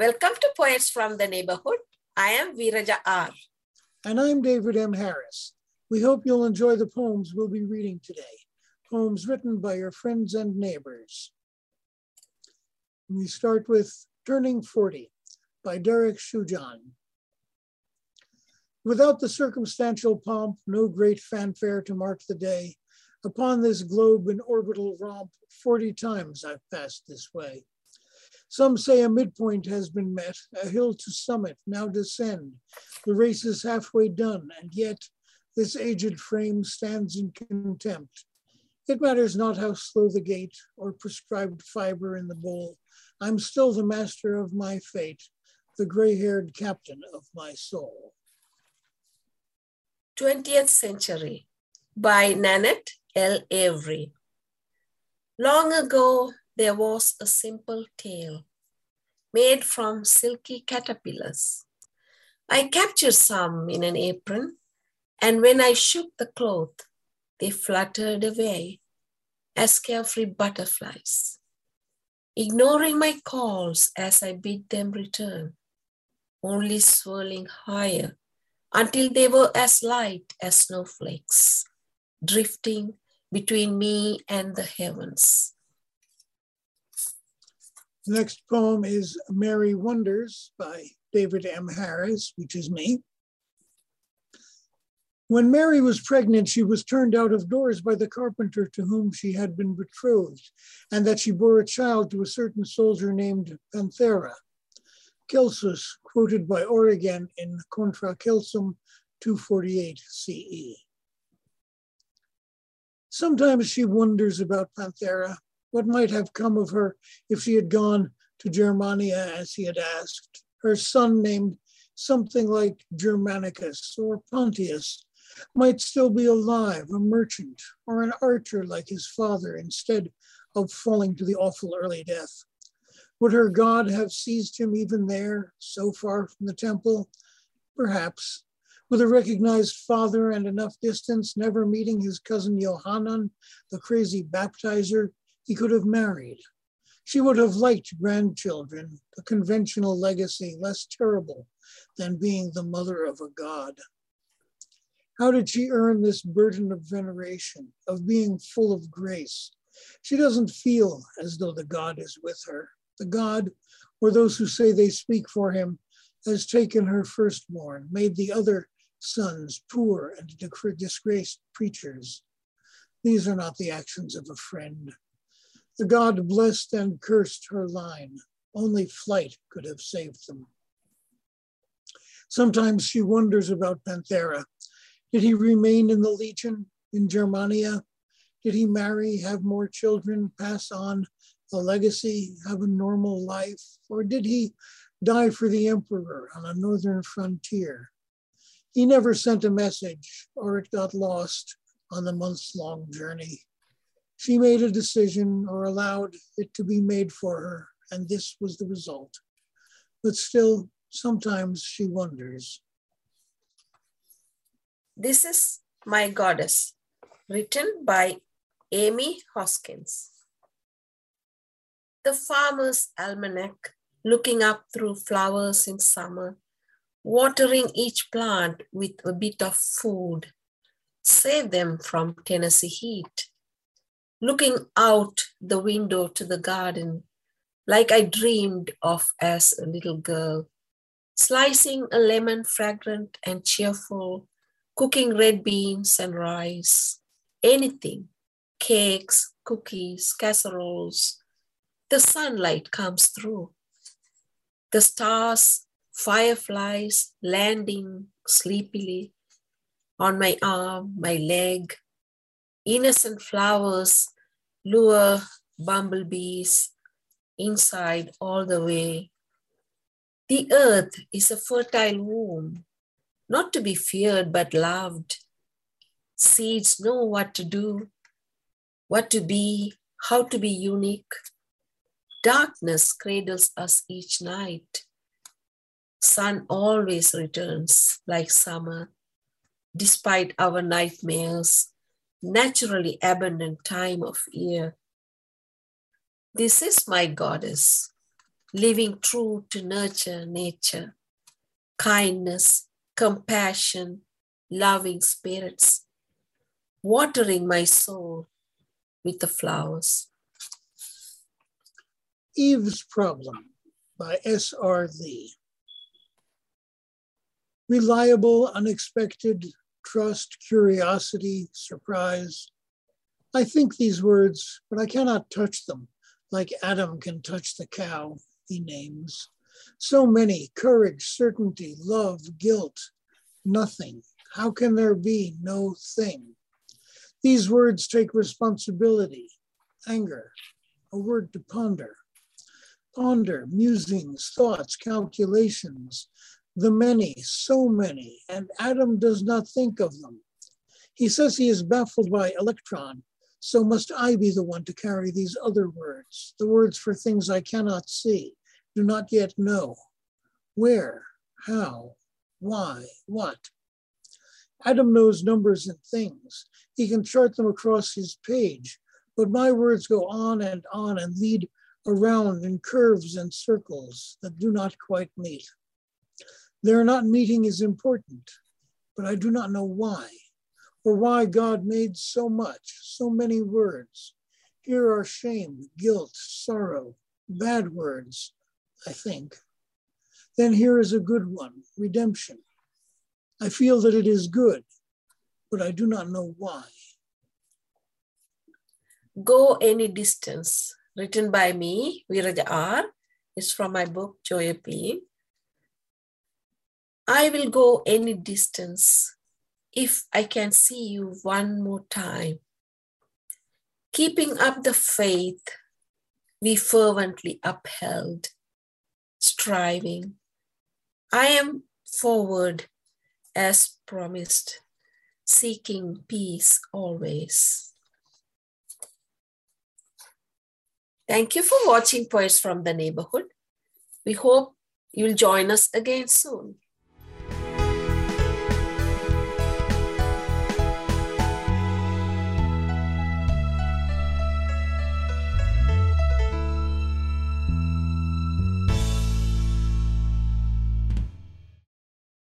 Welcome to Poets from the Neighborhood. I am Veeraja R. And I'm David M. Harris. We hope you'll enjoy the poems we'll be reading today, poems written by your friends and neighbors. We start with Turning 40 by Derek Shujan. Without the circumstantial pomp, no great fanfare to mark the day, upon this globe in orbital romp, 40 times I've passed this way. Some say a midpoint has been met, a hill to summit, now descend. The race is halfway done, and yet this aged frame stands in contempt. It matters not how slow the gait or prescribed fiber in the bowl. I'm still the master of my fate, the gray haired captain of my soul. 20th Century by Nanette L. Avery. Long ago, there was a simple tale made from silky caterpillars. I captured some in an apron, and when I shook the cloth, they fluttered away as carefree butterflies, ignoring my calls as I bid them return, only swirling higher until they were as light as snowflakes, drifting between me and the heavens. The next poem is Mary Wonders by David M. Harris, which is me. When Mary was pregnant, she was turned out of doors by the carpenter to whom she had been betrothed, and that she bore a child to a certain soldier named Panthera. Celsus, quoted by Origen in Contra Celsum 248 CE. Sometimes she wonders about Panthera, what might have come of her if she had gone to Germania as he had asked? Her son, named something like Germanicus or Pontius, might still be alive, a merchant or an archer like his father, instead of falling to the awful early death. Would her God have seized him even there, so far from the temple? Perhaps. With a recognized father and enough distance, never meeting his cousin Johannan, the crazy baptizer, he could have married. She would have liked grandchildren, a conventional legacy less terrible than being the mother of a god. How did she earn this burden of veneration, of being full of grace? She doesn't feel as though the God is with her. The God, or those who say they speak for him, has taken her firstborn, made the other sons poor and disgraced preachers. These are not the actions of a friend. The god blessed and cursed her line. Only flight could have saved them. Sometimes she wonders about Panthera. Did he remain in the legion in Germania? Did he marry, have more children, pass on a legacy, have a normal life? Or did he die for the emperor on a northern frontier? He never sent a message, or it got lost on the months long journey. She made a decision or allowed it to be made for her, and this was the result. But still, sometimes she wonders. This is My Goddess, written by Amy Hoskins. The farmer's almanac, looking up through flowers in summer, watering each plant with a bit of food, save them from Tennessee heat looking out the window to the garden like I dreamed of as a little girl, slicing a lemon fragrant and cheerful, cooking red beans and rice, anything, cakes, cookies, casseroles. The sunlight comes through. The stars, fireflies landing sleepily on my arm, my leg, innocent flowers lure bumblebees inside all the way. The earth is a fertile womb, not to be feared but loved. Seeds know what to do, what to be, how to be unique. Darkness cradles us each night. Sun always returns like summer, despite our nightmares naturally abundant time of year. This is my goddess, living true to nurture nature, kindness, compassion, loving spirits, watering my soul with the flowers. Eve's Problem by S.R. Lee. Reliable, unexpected, trust, curiosity, surprise. I think these words, but I cannot touch them like Adam can touch the cow he names. So many courage, certainty, love, guilt, nothing. How can there be no thing? These words take responsibility, anger, a word to ponder. Ponder, musings, thoughts, calculations, the many, so many, and Adam does not think of them. He says he is baffled by electron, so must I be the one to carry these other words, the words for things I cannot see, do not yet know. Where, how, why, what. Adam knows numbers and things. He can chart them across his page, but my words go on and on and lead around in curves and circles that do not quite meet. Their not meeting is important, but I do not know why, or why God made so much, so many words. Here are shame, guilt, sorrow, bad words, I think. Then here is a good one, redemption. I feel that it is good, but I do not know why. Go Any Distance, written by me, Viraja R, is from my book Joy of Being. I will go any distance if I can see you one more time. Keeping up the faith we fervently upheld, striving. I am forward as promised, seeking peace always. Thank you for watching Poets from the Neighborhood. We hope you'll join us again soon.